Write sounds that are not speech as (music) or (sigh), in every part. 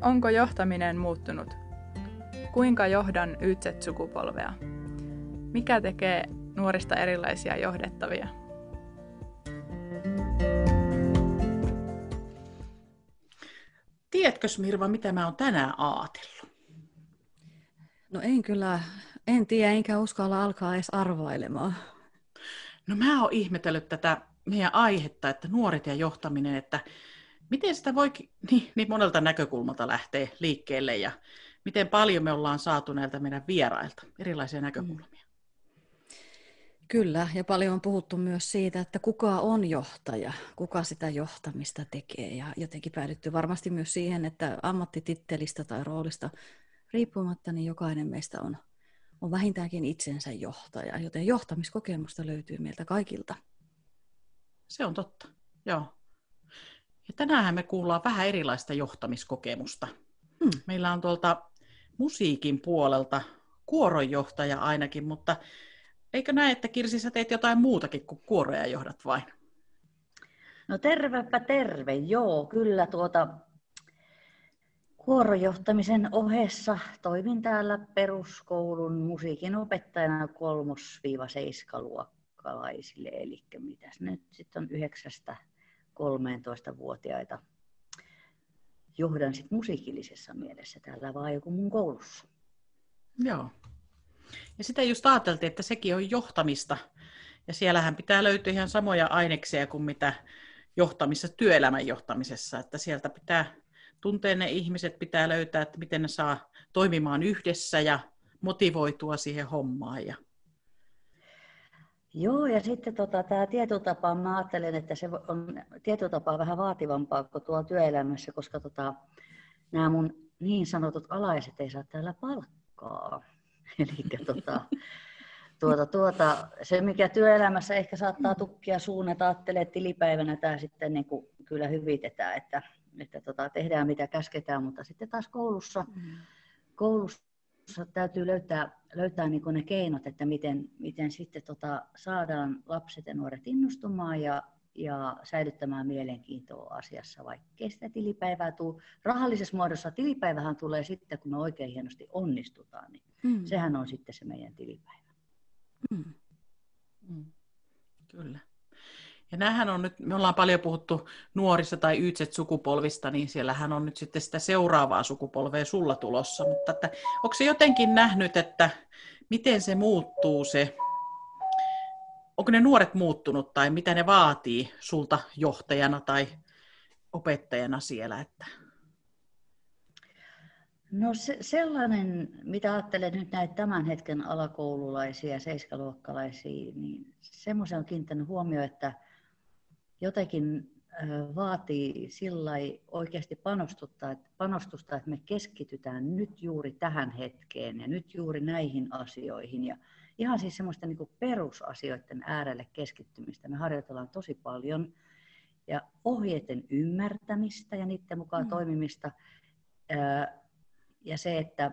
Onko johtaminen muuttunut? Kuinka johdan YZ-sukupolvea? Mikä tekee nuorista erilaisia johdettavia? Tiedätkö Mirva, mitä mä oon tänään ajatellut? No en kyllä, en tiedä, enkä uskalla alkaa edes arvailemaan. No mä oon ihmetellyt tätä meidän aihetta, että nuoret ja johtaminen, että miten sitä voi (laughs) niin, niin monelta näkökulmalta lähteä liikkeelle ja miten paljon me ollaan saatu näiltä meidän vierailta erilaisia näkökulmia. Mm. Kyllä, ja paljon on puhuttu myös siitä, että kuka on johtaja, kuka sitä johtamista tekee, ja jotenkin päädytty varmasti myös siihen, että ammattitittelistä tai roolista riippumatta, niin jokainen meistä on, on vähintäänkin itsensä johtaja, joten johtamiskokemusta löytyy meiltä kaikilta. Se on totta, joo. Ja tänään me kuullaan vähän erilaista johtamiskokemusta. Hmm. Meillä on tuolta musiikin puolelta kuoronjohtaja ainakin, mutta eikö näe, että Kirsi, sä teet jotain muutakin kuin kuoroja johdat vain? No tervepä terve, joo, kyllä tuota kuorojohtamisen ohessa toimin täällä peruskoulun musiikin opettajana kolmos-7 luokkalaisille, eli mitäs nyt sitten on yhdeksästä 13-vuotiaita johdan sit musiikillisessa mielessä täällä vaan joku mun koulussa. Joo. Ja sitä just ajateltiin, että sekin on johtamista. Ja siellähän pitää löytyä ihan samoja aineksia kuin mitä johtamisessa, työelämän johtamisessa. Että sieltä pitää tuntea ne ihmiset, pitää löytää, että miten ne saa toimimaan yhdessä ja motivoitua siihen hommaan. Ja Joo, ja sitten tota, tämä tietotapa, mä ajattelen, että se on tietotapa vähän vaativampaa kuin tuolla työelämässä, koska tota, nämä mun niin sanotut alaiset ei saa täällä palkkaa. (laughs) Eli tota, tuota, tuota, se, mikä työelämässä ehkä saattaa tukkia suun, että ajattelee, että tilipäivänä tämä sitten niin kuin kyllä hyvitetään, että, että tota, tehdään mitä käsketään, mutta sitten taas koulussa, mm. koulussa täytyy löytää, löytää niin ne keinot, että miten, miten sitten tota, saadaan lapset ja nuoret innostumaan ja, ja säilyttämään mielenkiintoa asiassa, vaikkei sitä tilipäivää tule. Rahallisessa muodossa tilipäivähän tulee sitten, kun me oikein hienosti onnistutaan, niin mm. sehän on sitten se meidän tilipäivä. Mm. Mm. Kyllä. Ja näähän on nyt, me ollaan paljon puhuttu nuorista tai yytset sukupolvista, niin siellähän on nyt sitten sitä seuraavaa sukupolvea sulla tulossa. Mutta että, onko se jotenkin nähnyt, että miten se muuttuu se, onko ne nuoret muuttunut tai mitä ne vaatii sulta johtajana tai opettajana siellä? Että... No se, sellainen, mitä ajattelen nyt näitä tämän hetken alakoululaisia ja seiskaluokkalaisia, niin semmoisen on kiinnittänyt huomioon, että – jotenkin vaatii sillä oikeasti panostusta että, panostusta, että me keskitytään nyt juuri tähän hetkeen ja nyt juuri näihin asioihin. Ja ihan siis semmoista niin kuin perusasioiden äärelle keskittymistä. Me harjoitellaan tosi paljon ja ohjeiden ymmärtämistä ja niiden mukaan mm. toimimista. Ja se, että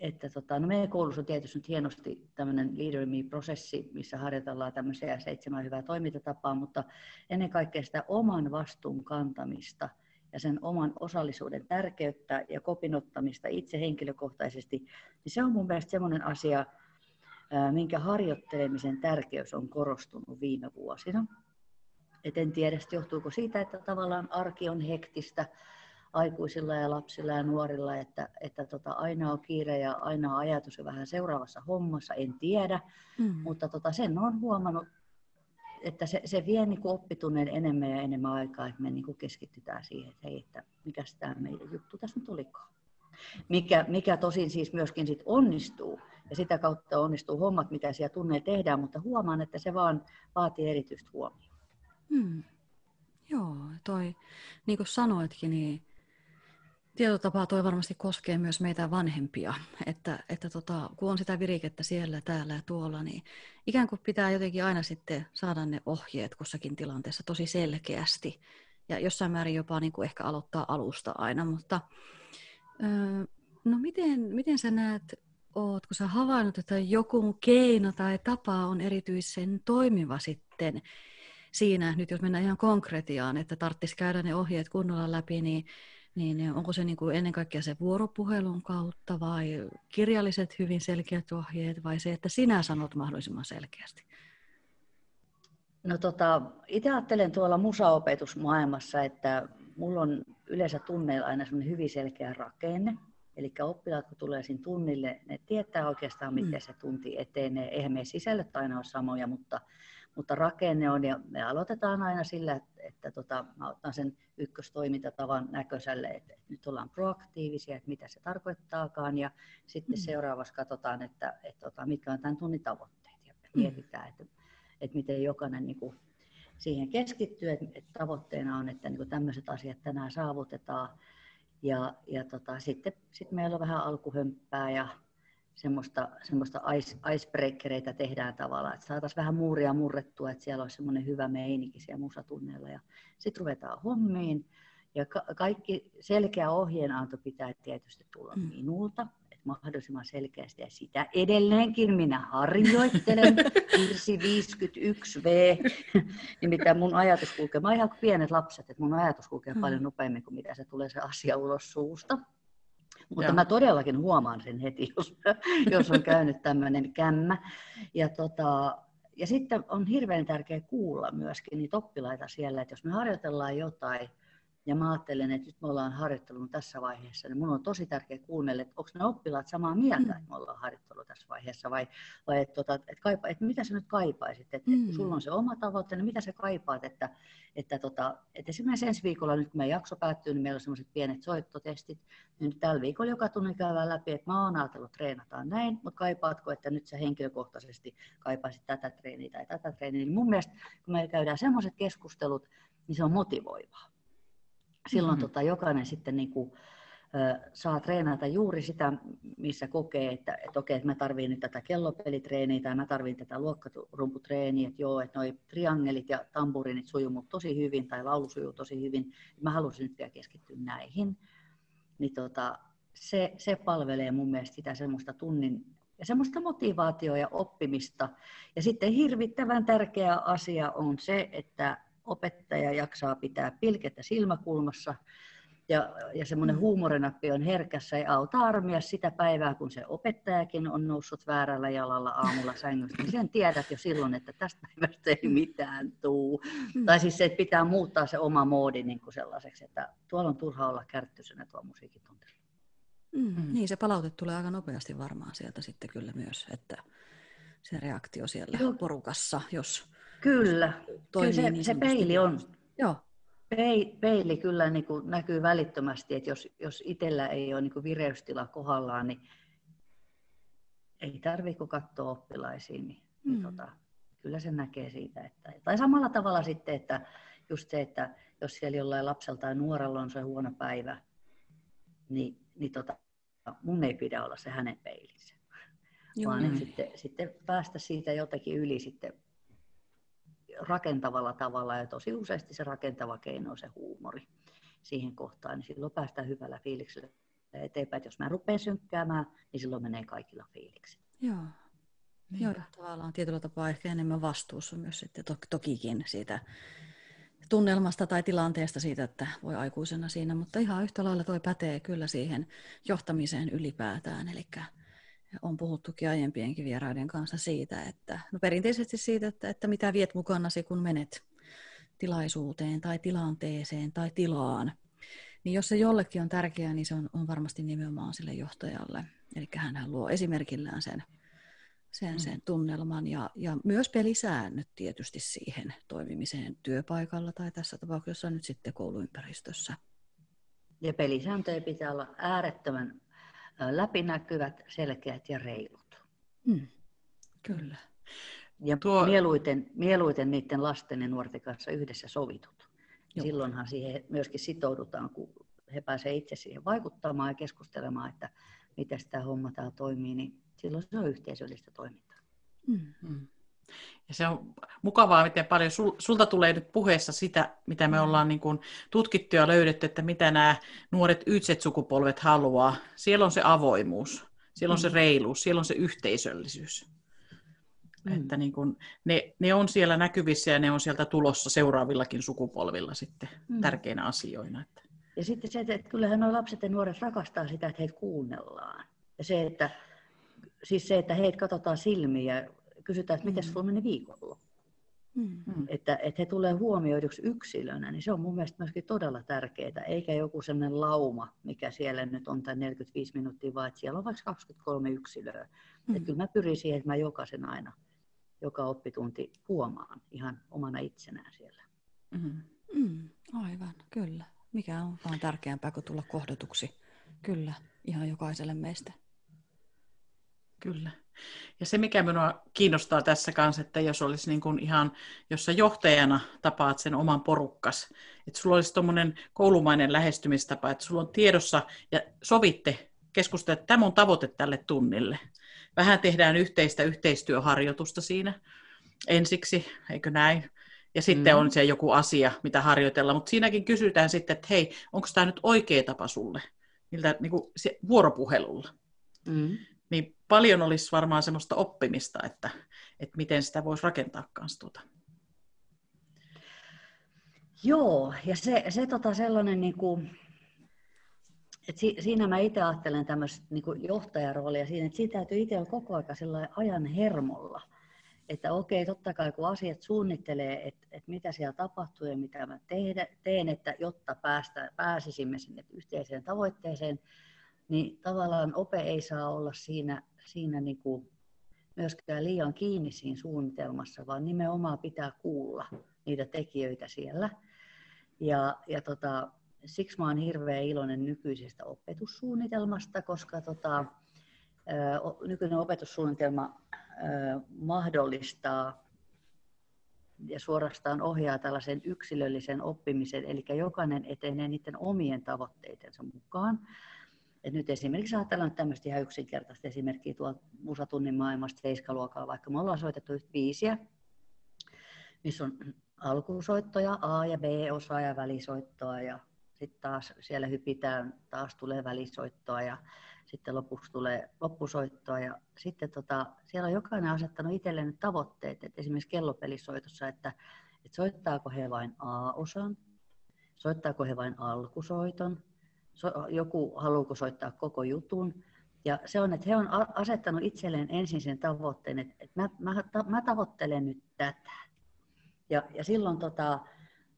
että tota, no meidän koulussa on tietysti nyt hienosti tämmöinen Leader Me-prosessi, missä harjoitellaan tämmöisiä seitsemän hyvää toimintatapaa, mutta ennen kaikkea sitä oman vastuun kantamista ja sen oman osallisuuden tärkeyttä ja kopinottamista itse henkilökohtaisesti, niin se on mun mielestä semmoinen asia, minkä harjoittelemisen tärkeys on korostunut viime vuosina. Et en tiedä, johtuuko siitä, että tavallaan arki on hektistä, aikuisilla ja lapsilla ja nuorilla, että, että tota, aina on kiire ja aina ajatus on vähän seuraavassa hommassa, en tiedä, mm. mutta tota, sen on huomannut, että se, se vie niin oppituneen enemmän ja enemmän aikaa, että me niin kuin keskitytään siihen, että hei, että mikä tämä meidän juttu tässä nyt olikaan. Mikä, mikä tosin siis myöskin sit onnistuu, ja sitä kautta onnistuu hommat, mitä siellä tunnee tehdään, mutta huomaan, että se vaan vaatii erityistä huomioon. Hmm. Joo, toi, niin kuin sanoitkin, niin Tietotapaa toi varmasti koskee myös meitä vanhempia, että, että tota, kun on sitä virikettä siellä, täällä ja tuolla, niin ikään kuin pitää jotenkin aina sitten saada ne ohjeet kussakin tilanteessa tosi selkeästi ja jossain määrin jopa niin kuin ehkä aloittaa alusta aina, mutta no miten, miten sä näet, ootko sä havainnut, että joku keino tai tapa on erityisen toimiva sitten siinä, nyt jos mennään ihan konkretiaan, että tarvitsisi käydä ne ohjeet kunnolla läpi, niin Niin onko se niin kuin ennen kaikkea se vuoropuhelun kautta vai kirjalliset hyvin selkeät ohjeet vai se, että sinä sanot mahdollisimman selkeästi? No tota, itse ajattelen tuolla musaopetusmaailmassa, että mulla on yleensä tunneilla aina semmoinen hyvin selkeä rakenne. Eli oppilaat, kun tulee siinä tunnille, ne tietää oikeastaan, miten mm. se tunti etenee. Eihän meidän sisällöt aina ole samoja, mutta, mutta rakenne on, ja me aloitetaan aina sillä, että, että tota, mä otan sen ykköstoimintatavan näköiselle, että, nyt ollaan proaktiivisia, että mitä se tarkoittaakaan, ja sitten mm. seuraavaksi katsotaan, että, että, että tota, mitkä on tämän tunnin tavoitteet, ja mm. mietitään, että, että miten jokainen niin kuin, siihen keskittyy, että, että tavoitteena on, että niin kuin tämmöiset asiat tänään saavutetaan, ja, ja tota, sitten sit meillä on vähän alkuhömppää ja semmoista, semmoista ice, icebreakereita tehdään tavallaan, että saataisiin vähän muuria murrettua, että siellä olisi semmoinen hyvä meininki siellä musatunneilla. Ja sitten ruvetaan hommiin. Ja ka- kaikki selkeä ohjeenanto pitää tietysti tulla mm. minulta mahdollisimman selkeästi ja sitä edelleenkin minä harjoittelen. Kirsi 51V, nimittäin mun ajatus kulkee, mä oon ihan pienet lapset, että mun ajatus kulkee hmm. paljon nopeammin kuin mitä se tulee se asia ulos suusta. Mutta Joo. mä todellakin huomaan sen heti, (laughs) jos, jos on käynyt tämmöinen kämmä. Ja, tota, ja sitten on hirveän tärkeää kuulla myöskin niitä oppilaita siellä, että jos me harjoitellaan jotain, ja mä ajattelen, että nyt me ollaan harjoittelun tässä vaiheessa, niin mun on tosi tärkeää kuunnella, että onko ne oppilaat samaa mieltä, mm. että me ollaan harjoittelu tässä vaiheessa, vai, vai että, tota, että, kaipa, että mitä sä nyt kaipaisit, että, mm. sulla on se oma tavoite, niin mitä sä kaipaat, että, että, tota, että esimerkiksi ensi viikolla, nyt kun meidän jakso päättyy, niin meillä on semmoiset pienet soittotestit, niin nyt tällä viikolla joka tunnin käydään läpi, että mä oon ajatellut, treenataan näin, mutta kaipaatko, että nyt sä henkilökohtaisesti kaipaisit tätä treeniä tai tätä treeniä, niin mun mielestä, kun me käydään semmoiset keskustelut, niin se on motivoivaa silloin mm-hmm. tota, jokainen sitten niin kuin, ö, saa treenata juuri sitä, missä kokee, että, että okei, että mä tarvitsen nyt tätä kellopelitreeniä tai mä tarvitsen tätä luokkarumputreeniä, että joo, että noi triangelit ja tamburinit sujuu mut tosi hyvin tai laulu sujuu tosi hyvin, mä haluaisin nyt vielä keskittyä näihin. Niin tota, se, se palvelee mun mielestä sitä semmoista tunnin ja semmoista motivaatioa ja oppimista. Ja sitten hirvittävän tärkeä asia on se, että opettaja jaksaa pitää pilkettä silmäkulmassa ja, ja semmoinen mm. huumorinappi on herkässä ja auta armia sitä päivää, kun se opettajakin on noussut väärällä jalalla aamulla sängystä, niin sen tiedät jo silloin, että tästä päivästä ei mitään tuu. Mm. Tai siis se, että pitää muuttaa se oma moodi niin kuin sellaiseksi, että tuolla on turha olla kärttyisenä tuo musiikitunti. Mm. Mm. Niin, se palaute tulee aika nopeasti varmaan sieltä sitten kyllä myös, että se reaktio siellä Joo. porukassa, jos Kyllä, toimii kyllä se, niin se peili on. Joo. Peili kyllä niin kuin näkyy välittömästi, että jos, jos itsellä ei ole niin kuin vireystila kohdallaan, niin ei tarvitse katsoa oppilaisiin. Niin, mm. niin tota, kyllä se näkee siitä. Että, tai samalla tavalla sitten, että just se, että jos siellä jollain lapsella tai nuorella on se huono päivä, niin, niin tota, mun ei pidä olla se hänen peilinsä. Joo, vaan sitten, sitten päästä siitä jotenkin yli sitten rakentavalla tavalla ja tosi useasti se rakentava keino on se huumori siihen kohtaan, niin silloin päästään hyvällä fiiliksellä eteenpäin. Että jos mä rupean synkkäämään, niin silloin menee kaikilla fiiliksi. Joo. Niin. Joo, tavallaan tietyllä tapaa ehkä enemmän vastuussa myös sitten to- tokikin siitä tunnelmasta tai tilanteesta siitä, että voi aikuisena siinä, mutta ihan yhtä lailla toi pätee kyllä siihen johtamiseen ylipäätään, eli on puhuttukin aiempienkin vieraiden kanssa siitä, että no perinteisesti siitä, että, että mitä viet mukanasi, kun menet tilaisuuteen tai tilanteeseen tai tilaan. Niin jos se jollekin on tärkeää, niin se on, on varmasti nimenomaan sille johtajalle. Eli hän luo esimerkillään sen, sen, mm. sen tunnelman ja, ja myös pelisäännöt tietysti siihen toimimiseen työpaikalla tai tässä tapauksessa nyt sitten kouluympäristössä. Ja pelisääntöjä pitää olla äärettömän läpinäkyvät, selkeät ja reilut. Mm, kyllä. Ja Tuo... mieluiten, mieluiten niiden lasten ja nuorten kanssa yhdessä sovitut. Joo. Silloinhan siihen myöskin sitoudutaan, kun he pääsevät itse siihen vaikuttamaan ja keskustelemaan, että miten tämä homma täällä toimii, niin silloin se on yhteisöllistä toimintaa. Mm. Mm. Ja se on mukavaa, miten paljon sul, sulta tulee nyt puheessa sitä, mitä me mm. ollaan niin kuin tutkittu ja löydetty, että mitä nämä nuoret ytset-sukupolvet haluaa. Siellä on se avoimuus, siellä on mm. se reiluus, siellä on se yhteisöllisyys. Mm. Että niin kuin ne, ne on siellä näkyvissä ja ne on sieltä tulossa seuraavillakin sukupolvilla sitten mm. tärkeinä asioina. Että. Ja sitten se, että kyllähän nuo lapset ja nuoret rakastaa sitä, että heitä kuunnellaan. Ja se, että, siis se, että heitä katsotaan silmiin ja kysytään, että miten mm. sulla meni viikolla. Mm. Että, että he tulee huomioiduksi yksilönä, niin se on mun mielestä myöskin todella tärkeää, eikä joku sellainen lauma, mikä siellä nyt on tai 45 minuuttia, vaan että siellä on vaikka 23 yksilöä. Mm. Että kyllä mä pyrin siihen, että mä jokaisen aina, joka oppitunti huomaan ihan omana itsenään siellä. Mm. Mm, aivan, kyllä. Mikä on vaan tärkeämpää kuin tulla kohdatuksi. Kyllä, ihan jokaiselle meistä. Kyllä. Ja se, mikä minua kiinnostaa tässä kanssa, että jos olisi niin kuin ihan, jos sä johtajana tapaat sen oman porukkas, että sulla olisi tuommoinen koulumainen lähestymistapa, että sulla on tiedossa ja sovitte keskustella, että tämä on tavoite tälle tunnille. Vähän tehdään yhteistä yhteistyöharjoitusta siinä ensiksi, eikö näin? Ja sitten mm. on se joku asia, mitä harjoitella, mutta siinäkin kysytään sitten, että hei, onko tämä nyt oikea tapa sulle? Miltä niin kuin se, vuoropuhelulla. Mm niin paljon olisi varmaan semmoista oppimista, että, että miten sitä voisi rakentaa kanssa tuota. Joo, ja se, se tota sellainen, niin kuin, että si, siinä mä itse ajattelen tämmöistä niin johtajaroolia siinä, että siitä täytyy itse olla koko ajan ajan hermolla. Että okei, totta kai kun asiat suunnittelee, että, että mitä siellä tapahtuu ja mitä mä tehdä, teen, että jotta päästä, pääsisimme sinne yhteiseen tavoitteeseen, niin tavallaan ope ei saa olla siinä, siinä niin kuin myöskään liian kiinni siinä suunnitelmassa, vaan nimenomaan pitää kuulla niitä tekijöitä siellä. Ja, ja tota, siksi mä olen hirveän iloinen nykyisestä opetussuunnitelmasta, koska tota, nykyinen opetussuunnitelma mahdollistaa ja suorastaan ohjaa tällaisen yksilöllisen oppimisen, eli jokainen etenee niiden omien tavoitteitensa mukaan. Et nyt esimerkiksi ajatellaan tämmöistä ihan yksinkertaista esimerkkiä tuolta musatunnin maailmasta seiskaluokalla, vaikka me ollaan soitettu yhtä biisiä, missä on alkusoittoja, A- ja B-osa ja välisoittoa ja sitten taas siellä hypitään, taas tulee välisoittoa ja sitten lopuksi tulee loppusoittoa ja sitten tota, siellä on jokainen asettanut itselleen tavoitteet, että esimerkiksi kellopelisoitossa, että, että soittaako he vain A-osan, soittaako he vain alkusoiton, joku haluuko soittaa koko jutun. Ja se on, että he on asettanut itselleen ensin sen tavoitteen, että, että mä, mä, mä tavoittelen nyt tätä. Ja, ja silloin tota,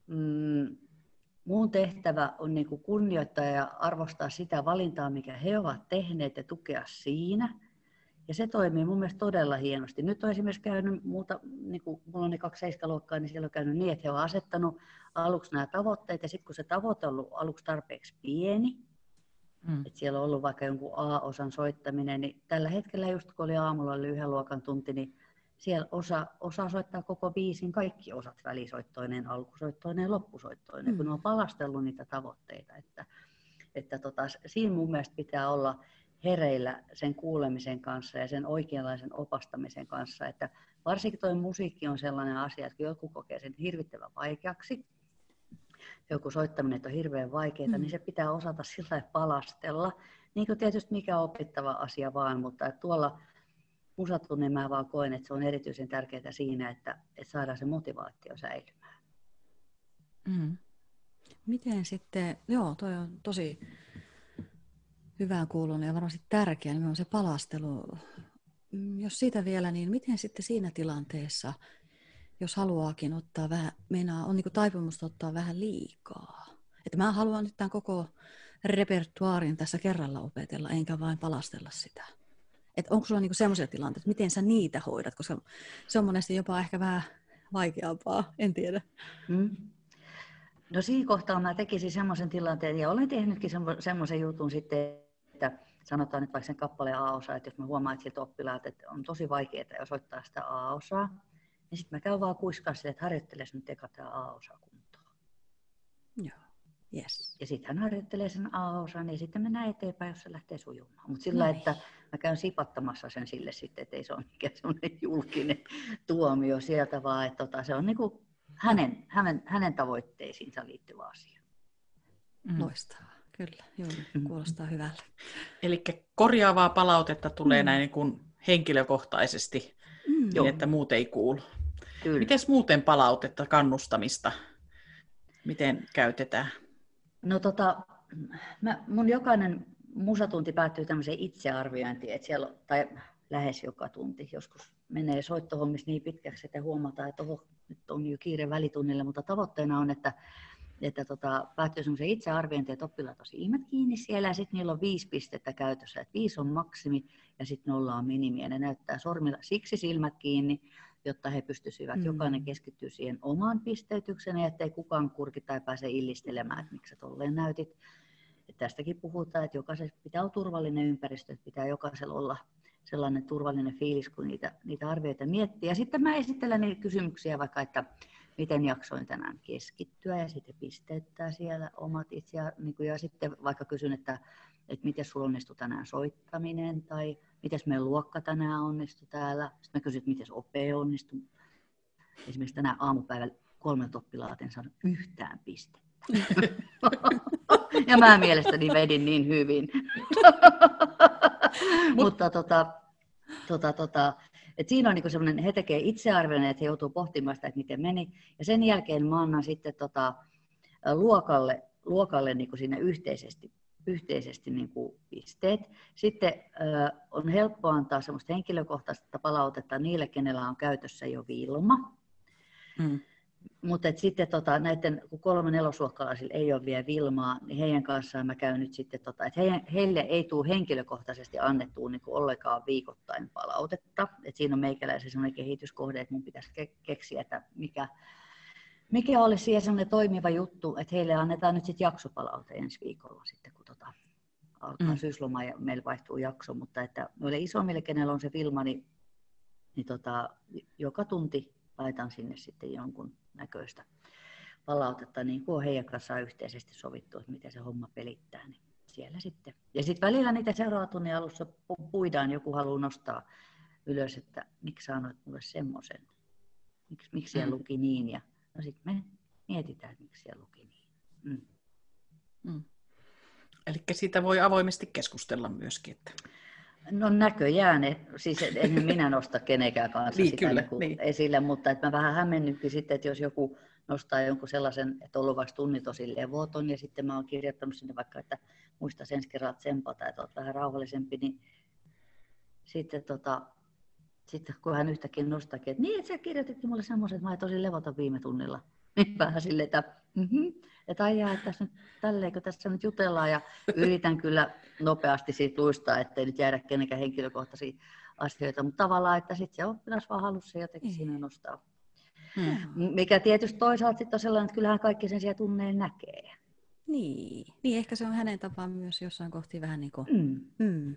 mm, mun tehtävä on niin kunnioittaa ja arvostaa sitä valintaa, mikä he ovat tehneet ja tukea siinä – ja se toimii mun mielestä todella hienosti. Nyt on esimerkiksi käynyt muuta, niin kuin mulla on ne kaksi seiskaluokkaa, niin siellä on käynyt niin, että he ovat asettanut aluksi nämä tavoitteet, ja sitten kun se tavoite on ollut aluksi tarpeeksi pieni, mm. että siellä on ollut vaikka jonkun A-osan soittaminen, niin tällä hetkellä just kun oli aamulla oli yhden luokan tunti, niin siellä osa, osa soittaa koko biisin kaikki osat, välisoittoinen, alkusoittoinen ja loppusoittoinen, mm. kun ne on palastellut niitä tavoitteita. Että, että tota, siinä mun mielestä pitää olla hereillä sen kuulemisen kanssa ja sen oikeanlaisen opastamisen kanssa. Että varsinkin tuo musiikki on sellainen asia, että kun joku kokee sen hirvittävän vaikeaksi, joku soittaminen on hirveän vaikeaa, mm. niin se pitää osata sillä palastella. Niin kuin tietysti mikä opittava asia vaan, mutta että tuolla musatunnin mä vaan koen, että se on erityisen tärkeää siinä, että, että saadaan se motivaatio säilymään. Mm. Miten sitten, joo, toi on tosi hyvään kuulunut ja varmasti tärkeä, niin on se palastelu. Mm, jos siitä vielä, niin miten sitten siinä tilanteessa, jos haluaakin ottaa vähän, meinaa, on niin taipumusta ottaa vähän liikaa. Että mä haluan nyt tämän koko repertuaarin tässä kerralla opetella, enkä vain palastella sitä. Että onko sulla niinku semmoisia tilanteita, että miten sä niitä hoidat, koska se on monesti jopa ehkä vähän vaikeampaa, en tiedä. Mm. No siinä kohtaa mä tekisin semmoisen tilanteen, ja olen tehnytkin semmoisen jutun sitten, että sanotaan nyt vaikka sen kappaleen A-osa, että jos mä huomaan, että siltä oppilaat, että on tosi vaikeaa osoittaa sitä A-osaa, niin sitten mä käyn vaan kuiskaa sille, että harjoittelee nyt eka tämä A-osa kuntoon. Joo. Yes. Ja sitten hän harjoittelee sen A-osan, niin sitten mennään eteenpäin, jos se lähtee sujumaan. Mutta sillä, no että mä käyn sipattamassa sen sille sitten, että ei se ole mikään semmoinen julkinen tuomio sieltä, vaan että tota, se on niinku hänen, hänen, hänen tavoitteisiinsa liittyvä asia. Mm. Loistavaa. Kyllä, joo, mm. kuulostaa hyvälle. Eli korjaavaa palautetta tulee mm. näin niin kuin henkilökohtaisesti, mm. niin että muut ei kuulu. Miten muuten palautetta, kannustamista, miten käytetään? No tota, mä, mun jokainen musatunti päättyy tämmöiseen itsearviointiin, että siellä, tai lähes joka tunti. Joskus menee soittohommissa niin pitkäksi, että huomataan, että oho, nyt on jo kiire välitunnille, mutta tavoitteena on, että, että tota, päättyy semmoiseen itsearviointiin, että oppilaat on silmät kiinni siellä ja sitten niillä on viisi pistettä käytössä, että viisi on maksimi ja sitten nolla on minimi ja ne näyttää sormilla siksi silmät kiinni, jotta he pystyisivät, mm. jokainen keskittyy siihen omaan pisteytykseen ja ettei kukaan kurki tai pääse illistelemään, että miksi sä tolleen näytit. Et tästäkin puhutaan, että jokaisella pitää olla turvallinen ympäristö, että pitää jokaisella olla sellainen turvallinen fiilis, kun niitä, niitä arvioita miettii. Ja sitten mä esittelen niitä kysymyksiä vaikka, että miten jaksoin tänään keskittyä ja sitten pisteyttää siellä omat itse. Niin ja sitten vaikka kysyn, että, että miten sulla onnistui tänään soittaminen tai miten meidän luokka tänään onnistui täällä. Sitten mä kysyn, että miten ope onnistui. Esimerkiksi tänään aamupäivällä kolme oppilaat en saanut yhtään pistettä. (laughs) ja mä mielestäni vedin niin hyvin. Mutta tota, tota, tota, et siinä on niinku semmoinen, he tekee itsearvioinen, että he joutuu pohtimaan sitä, että miten meni. Ja sen jälkeen mä annan sitten tota, luokalle, luokalle niinku siinä yhteisesti, yhteisesti niinku pisteet. Sitten äh, on helppo antaa semmoista henkilökohtaista palautetta niille, kenellä on käytössä jo Vilma. Mm. Mutta sitten tota, näiden, kun kolme nelosluokkalaisilla ei ole vielä Vilmaa, niin heidän kanssaan mä käyn nyt sitten, tota, että he, heille ei tule henkilökohtaisesti annettua niin ollenkaan viikoittain palautetta. Et siinä on meikäläisen sellainen kehityskohde, että mun pitäisi ke- keksiä, että mikä, mikä olisi siihen sellainen toimiva juttu, että heille annetaan nyt sitten jaksopalaute ensi viikolla sitten, kun tota, alkaa mm. syysloma ja meillä vaihtuu jakso, mutta että noille isommille, kenellä on se Vilma, niin, niin tota, joka tunti laitan sinne sitten jonkun näköistä palautetta, niin kuin on heidän kanssaan yhteisesti sovittu, että miten se homma pelittää, niin siellä sitten. Ja sitten välillä niitä seuraavan tunnin alussa puidaan, joku haluaa nostaa ylös, että miksi sanoit mulle semmoisen, miksi, miksi siellä mm. luki niin, ja no sitten me mietitään, että miksi siellä luki niin. Mm. Mm. Eli siitä voi avoimesti keskustella myöskin. Että... No näköjään, siis en minä nosta kenenkään kanssa niin, sitä kyllä, niin niin. esille, mutta että mä vähän hämmennytkin sitten, että jos joku nostaa jonkun sellaisen, että on ollut vaikka tunnit tosi levoton ja sitten mä oon kirjoittanut sinne vaikka, että muista sen kerran tsempata, että olet vähän rauhallisempi, niin sitten, tota, sitten kun hän yhtäkkiä nostakin, että niin, että sä kirjoititkin mulle semmoisen, että mä olin tosi levoton viime tunnilla. Niin (laughs) vähän silleen, että mm-hmm, että aijaa, että tässä nyt, tälleenkö tässä nyt jutellaan ja yritän kyllä nopeasti siitä luistaa, ettei nyt jäädä kenenkään henkilökohtaisia asioita, mutta tavallaan, että sitten se oppilas vaan halusi jotenkin siinä nostaa. Hmm. Mikä tietysti toisaalta sitten on sellainen, että kyllähän kaikki sen siellä tunneen näkee. Niin. niin, ehkä se on hänen tapaan myös jossain kohti vähän niin kuin mm. Mm,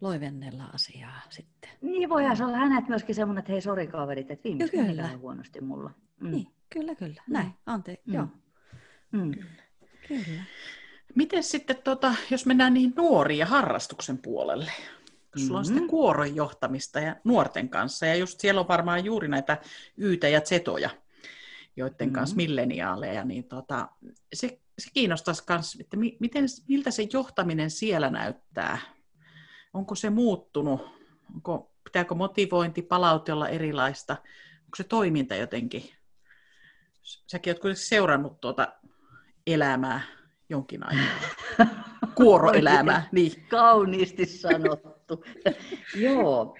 loivennella asiaa sitten. Niin, voihan se olla hänet myöskin semmoinen, että hei, sori kaverit, että viimeksi meni huonosti mulla. Mm. Niin, kyllä, kyllä. Näin, mm. anteeksi, mm. joo. Mm. Kyllä. Miten sitten, tota, jos mennään nuoriin ja harrastuksen puolelle? Kun sulla on mm-hmm. sitä kuoron johtamista ja nuorten kanssa, ja just siellä on varmaan juuri näitä yytä ja zetoja, joiden mm-hmm. kanssa milleniaaleja, niin tota, se, se kiinnostaisi myös, että miten, miltä se johtaminen siellä näyttää? Onko se muuttunut? Onko, pitääkö motivointi, palaute olla erilaista? Onko se toiminta jotenkin? Säkin olet kuitenkin seurannut tuota elämää jonkin aikaa. Kuoroelämää, (laughs) niin. Kauniisti sanottu. (laughs) Joo.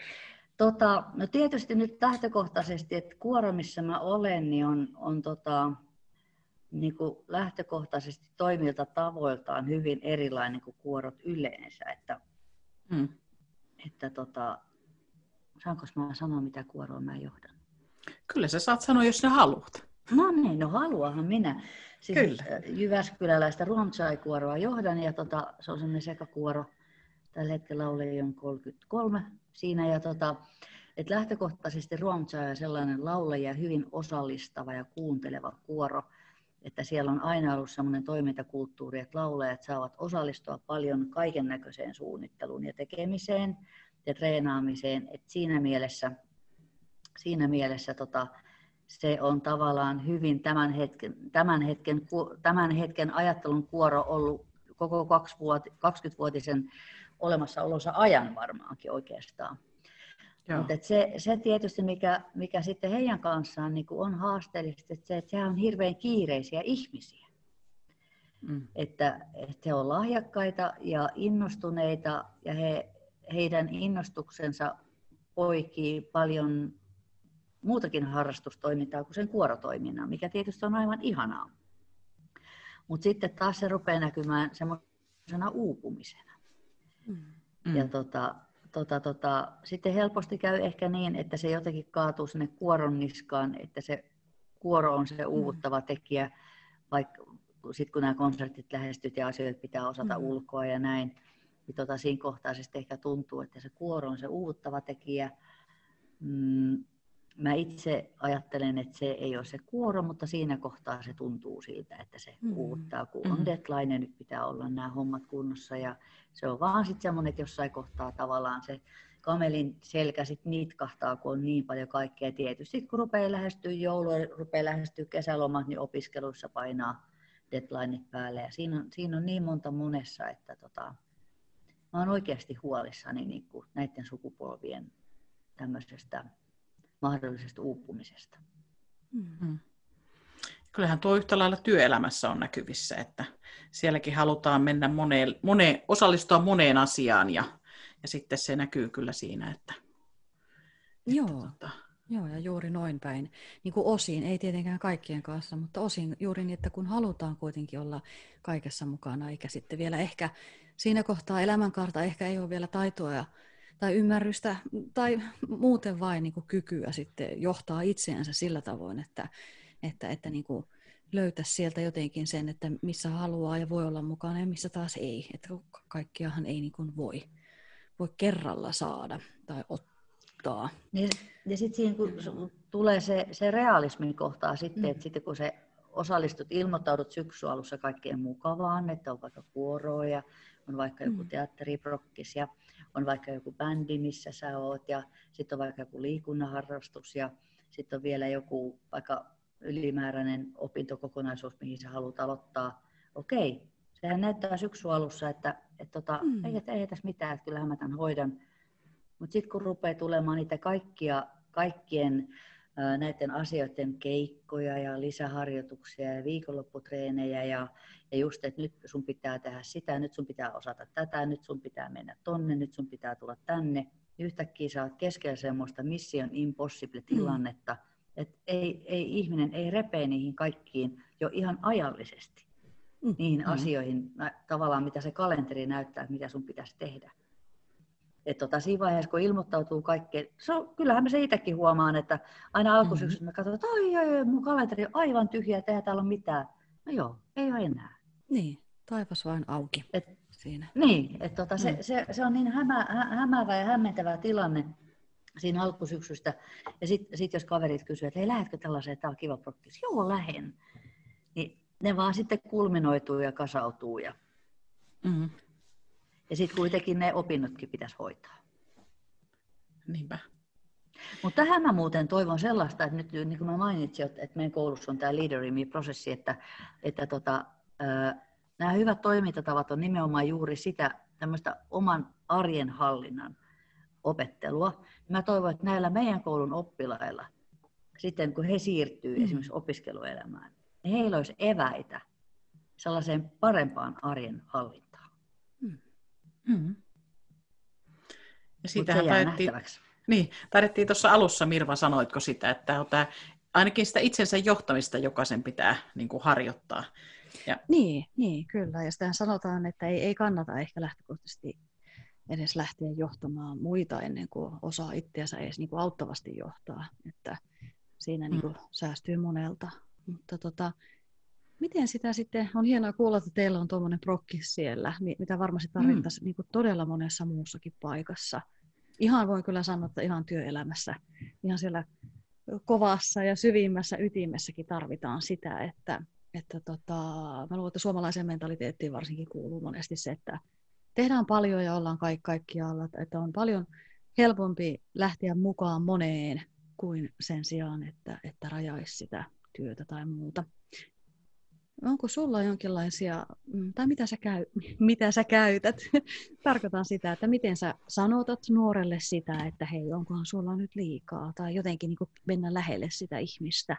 Tota, no tietysti nyt lähtökohtaisesti, että kuoro, missä mä olen, niin on, on tota, niin kuin lähtökohtaisesti toimilta tavoiltaan hyvin erilainen kuin kuorot yleensä. Että, hmm. että tota, saanko mä sanoa, mitä kuoroa mä johdan? Kyllä sä saat sanoa, jos sä haluat. No niin, no haluahan minä. Siis Kyllä. Jyväskyläläistä Ruomtsai-kuoroa johdan ja tota, se on semmoinen sekakuoro. Tällä hetkellä oli on 33 siinä. Ja tota, et lähtökohtaisesti Ruomtsai on sellainen laulaja hyvin osallistava ja kuunteleva kuoro, että siellä on aina ollut sellainen toimintakulttuuri, että laulajat saavat osallistua paljon kaiken näköiseen suunnitteluun ja tekemiseen ja treenaamiseen. Et siinä mielessä, siinä mielessä tota, se on tavallaan hyvin tämän hetken, tämän hetken, tämän hetken ajattelun kuoro ollut koko 20-vuotisen olemassaolonsa ajan varmaankin oikeastaan. Mutta se, se tietysti, mikä, mikä sitten heidän kanssaan niin on haasteellista, että se, että sehän on hirveän kiireisiä ihmisiä. mm. että, että he ovat lahjakkaita ja innostuneita ja he, heidän innostuksensa poikii paljon muutakin harrastustoimintaa kuin sen kuorotoiminnan, mikä tietysti on aivan ihanaa. Mutta sitten taas se rupeaa näkymään semmoisena uupumisena. Mm. Ja tota, tota, tota, sitten helposti käy ehkä niin, että se jotenkin kaatuu sinne kuoron niskaan, että se kuoro on se mm. uuvuttava tekijä, vaikka sitten kun nämä konsertit lähestyt ja asioita pitää osata mm. ulkoa ja näin, niin tota, siinä kohtaa se ehkä tuntuu, että se kuoro on se uuvuttava tekijä. Mm, mä itse ajattelen, että se ei ole se kuoro, mutta siinä kohtaa se tuntuu siltä, että se mm. uuttaa, kun on mm. deadline nyt pitää olla nämä hommat kunnossa. Ja se on vaan sitten semmoinen, että jossain kohtaa tavallaan se kamelin selkä sitten nitkahtaa, kun on niin paljon kaikkea. Tietysti kun rupeaa lähestyä joulua, rupeaa lähestyä kesälomat, niin opiskeluissa painaa deadlineit päälle. Ja siinä on, siinä on niin monta monessa, että tota, mä oon oikeasti huolissani niin kuin näiden sukupolvien tämmöisestä mahdollisesta uupumisesta. Mm-hmm. Kyllähän tuo yhtä lailla työelämässä on näkyvissä, että sielläkin halutaan mennä moneen, moneen, osallistua moneen asiaan ja, ja sitten se näkyy kyllä siinä, että... Joo. Että, tota... Joo, ja juuri noin päin. Niin kuin osin, ei tietenkään kaikkien kanssa, mutta osin juuri niin, että kun halutaan kuitenkin olla kaikessa mukana, eikä sitten vielä ehkä siinä kohtaa elämänkaarta ehkä ei ole vielä taitoa ja tai ymmärrystä tai muuten vain niin kuin kykyä sitten johtaa itseänsä sillä tavoin, että, että, että niin kuin löytäisi sieltä jotenkin sen, että missä haluaa ja voi olla mukana ja missä taas ei. Että kaikkiahan ei niin kuin voi, voi kerralla saada tai ottaa. Ja, ja sitten siinä kun tulee se, se realismin kohtaa sitten, mm. että sitten kun se osallistut, ilmoittaudut syksy alussa kaikkeen mukavaan, että on vaikka kuoroa ja on vaikka joku mm. teatteriprokkis ja on vaikka joku bändi, missä sä oot ja sitten on vaikka joku liikunnanharrastus ja sitten on vielä joku vaikka ylimääräinen opintokokonaisuus, mihin sä haluat aloittaa. Okei, sehän näyttää syksy alussa, että, että tota, mm. ei, ei tässä mitään, että kyllähän mä tämän hoidan. Mutta sitten kun rupeaa tulemaan niitä kaikkia, kaikkien näiden asioiden keikkoja ja lisäharjoituksia ja viikonlopputreenejä ja, ja just, että nyt sun pitää tehdä sitä, nyt sun pitää osata tätä, nyt sun pitää mennä tonne, nyt sun pitää tulla tänne. Yhtäkkiä sä oot keskellä semmoista mission impossible-tilannetta, mm. että ei, ei ihminen ei repee niihin kaikkiin jo ihan ajallisesti. Mm. Niihin mm. asioihin, tavallaan mitä se kalenteri näyttää, mitä sun pitäisi tehdä. Et tota, siinä vaiheessa, kun ilmoittautuu kaikkeen, se on, kyllähän mä se itsekin huomaan, että aina alkusyksystä mm-hmm. mä katson, että oi, oi, oi, mun kalenteri on aivan tyhjä, että eihän täällä ole mitään. No joo, ei ole enää. Niin, taivas vain auki et, siinä. Niin, että tota, se, mm. se, se, on niin hämä, hä, hämäävä ja hämmentävä tilanne siinä alkusyksystä. Ja sitten sit jos kaverit kysyvät, että hei, lähetkö tällaiseen, tämä on kiva prokkis. Joo, lähen. Niin ne vaan sitten kulminoituu ja kasautuu. Ja... Mm. Ja sitten kuitenkin ne opinnotkin pitäisi hoitaa. Niinpä. Mutta tähän mä muuten toivon sellaista, että nyt niin kuin mä mainitsin, että meidän koulussa on tämä Leader prosessi että, että tota, nämä hyvät toimintatavat on nimenomaan juuri sitä tämmöistä oman arjen hallinnan opettelua. Mä toivon, että näillä meidän koulun oppilailla, sitten kun he siirtyy mm. esimerkiksi opiskeluelämään, niin heillä olisi eväitä sellaiseen parempaan arjen hallintaan. Mm. Ja siitähän taidettiin, niin, taidettiin tuossa alussa, Mirva, sanoitko sitä, että on tämä, ainakin sitä itsensä johtamista jokaisen pitää niin kuin harjoittaa. Ja... Niin, niin, kyllä. Ja sitä sanotaan, että ei, ei kannata ehkä lähtökohtaisesti edes lähteä johtamaan muita ennen kuin osaa itseänsä edes niin kuin auttavasti johtaa. Että siinä mm. niin kuin säästyy monelta. Mutta tota, Miten sitä sitten, on hienoa kuulla, että teillä on tuommoinen prokki siellä, mitä varmasti tarvittaisiin mm. niin kuin todella monessa muussakin paikassa. Ihan voin kyllä sanoa, että ihan työelämässä, ihan siellä kovassa ja syvimmässä ytimessäkin tarvitaan sitä, että, että tota, mä luulen, että suomalaiseen mentaliteettiin varsinkin kuuluu monesti se, että tehdään paljon ja ollaan kaikki kaikkialla, että on paljon helpompi lähteä mukaan moneen kuin sen sijaan, että, että rajaisi sitä työtä tai muuta. Onko sulla jonkinlaisia, mm, tai mitä sä, käy, (laughs) mitä sä käytät? (laughs) Tarkoitan sitä, että miten sä sanotat nuorelle sitä, että hei, onkohan sulla nyt liikaa, tai jotenkin niin mennä lähelle sitä ihmistä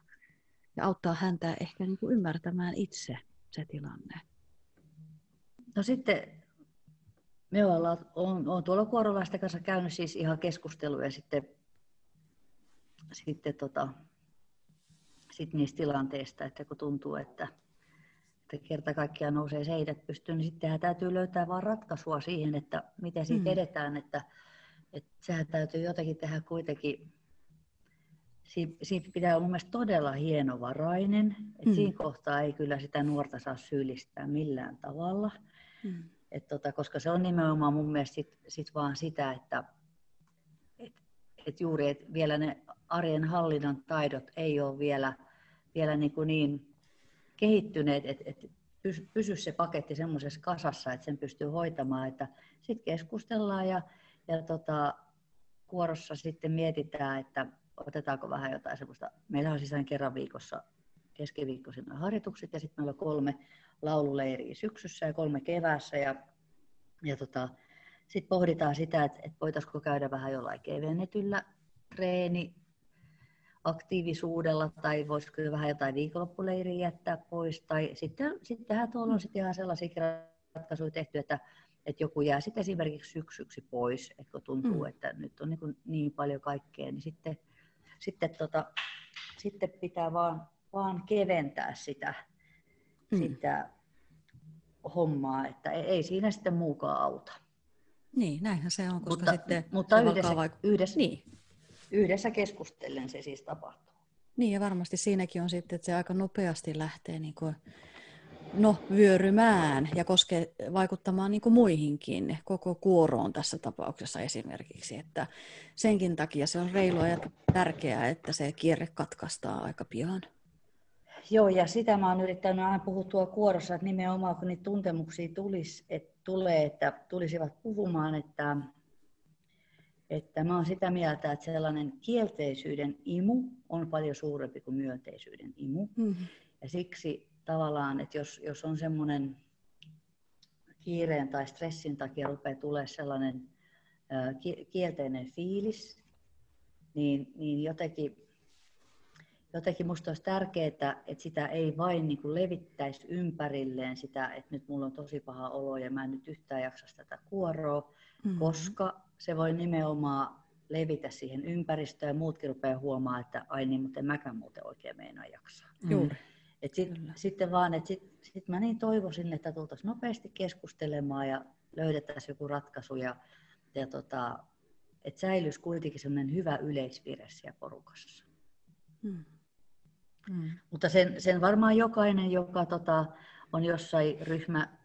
ja auttaa häntä ehkä niin ymmärtämään itse se tilanne. no sitten me ollaan, on, on tuolla kuorolaisten kanssa käynyt siis ihan keskusteluja sitten, sitten tota, sit niistä tilanteista, että kun tuntuu, että, että kerta kaikkiaan nousee seinät pystyyn, niin sittenhän täytyy löytää vaan ratkaisua siihen, että miten siitä mm. edetään, että, että sehän täytyy jotenkin tehdä kuitenkin siitä pitää olla mun mielestä todella hienovarainen. että mm. Siinä kohtaa ei kyllä sitä nuorta saa syyllistää millään tavalla. Mm. Et tota, koska se on nimenomaan mun mielestä sit, sit vaan sitä, että et, et juuri et vielä ne arjen hallinnan taidot ei ole vielä, vielä niin, kuin niin kehittyneet, että et pysy, se paketti semmoisessa kasassa, että sen pystyy hoitamaan. Sitten keskustellaan ja, ja tota, kuorossa sitten mietitään, että otetaanko vähän jotain semmoista. Meillä on sisään kerran viikossa keskiviikkoisina harjoitukset ja sitten meillä on kolme laululeiriä syksyssä ja kolme keväässä. Ja, ja tota, sitten pohditaan sitä, että, että voitaisiinko käydä vähän jollain kevennetyllä treeni aktiivisuudella tai voisiko vähän jotain viikonloppuleiriä jättää pois. Tai sitten, sittenhän tuolla on sitten ihan sellaisia ratkaisuja tehty, että, että joku jää sitten esimerkiksi syksyksi pois, että kun tuntuu, mm. että nyt on niin, niin paljon kaikkea, niin sitten sitten, tota, sitten pitää vaan, vaan keventää sitä, mm. sitä hommaa, että ei, ei siinä sitten muukaan auta. Niin, näinhän se on, koska mutta, sitten mutta se yhdessä, vaik- yhdessä, niin. Yhdessä keskustellen se siis tapahtuu. Niin, ja varmasti siinäkin on sitten, että se aika nopeasti lähtee niin kuin no, vyörymään ja koske, vaikuttamaan niin kuin muihinkin, koko kuoroon tässä tapauksessa esimerkiksi. Että senkin takia se on reilua ja tärkeää, että se kierre katkaistaan aika pian. Joo, ja sitä mä oon yrittänyt aina puhua tuolla kuorossa, että nimenomaan kun niitä tuntemuksia tulisi, että tulee, että tulisivat puhumaan, että, että mä oon sitä mieltä, että sellainen kielteisyyden imu on paljon suurempi kuin myönteisyyden imu. Mm-hmm. Ja siksi tavallaan, että jos, jos on semmoinen kiireen tai stressin takia rupeaa tulee sellainen kielteinen fiilis, niin, niin jotenkin, jotenkin minusta olisi tärkeää, että sitä ei vain niin kuin levittäisi ympärilleen sitä, että nyt mulla on tosi paha olo ja mä en nyt yhtään jaksa tätä kuoroa, mm-hmm. koska se voi nimenomaan levitä siihen ympäristöön ja muutkin rupeaa huomaamaan, että ai niin, mutta en mäkään muuten oikein meinaa jaksaa. Juuri. Et sit, sitten vaan, että sit, sit mä niin toivoisin, että tultaisiin nopeasti keskustelemaan ja löydettäisiin joku ratkaisu ja, ja tota, että säilyisi kuitenkin sellainen hyvä yleisvire siellä porukassa. Hmm. Hmm. Mutta sen, sen varmaan jokainen, joka tota, on jossain ryhmä,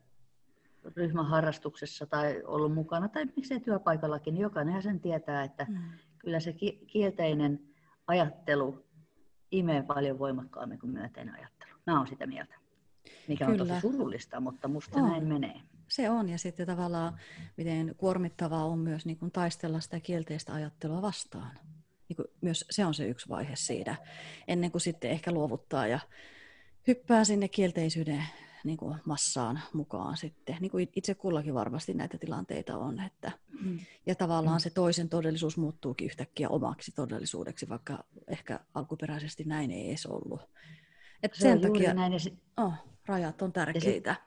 ryhmäharrastuksessa tai ollut mukana, tai miksei työpaikallakin, niin jokainen sen tietää, että hmm. kyllä se kielteinen ajattelu imee paljon voimakkaammin kuin myönteinen ajattelu. Mä oon sitä mieltä, mikä Kyllä. on tosi surullista, mutta musta on. näin menee. Se on, ja sitten tavallaan miten kuormittavaa on myös niin kuin taistella sitä kielteistä ajattelua vastaan. Niin kuin myös se on se yksi vaihe siinä, ennen kuin sitten ehkä luovuttaa ja hyppää sinne kielteisyyden niin kuin massaan mukaan sitten. Niin kuin itse kullakin varmasti näitä tilanteita on. Että, mm. Ja tavallaan mm. se toisen todellisuus muuttuukin yhtäkkiä omaksi todellisuudeksi, vaikka ehkä alkuperäisesti näin ei edes ollut. Et sen takia näin. Ja sit, oh, rajat on tärkeitä. Sit,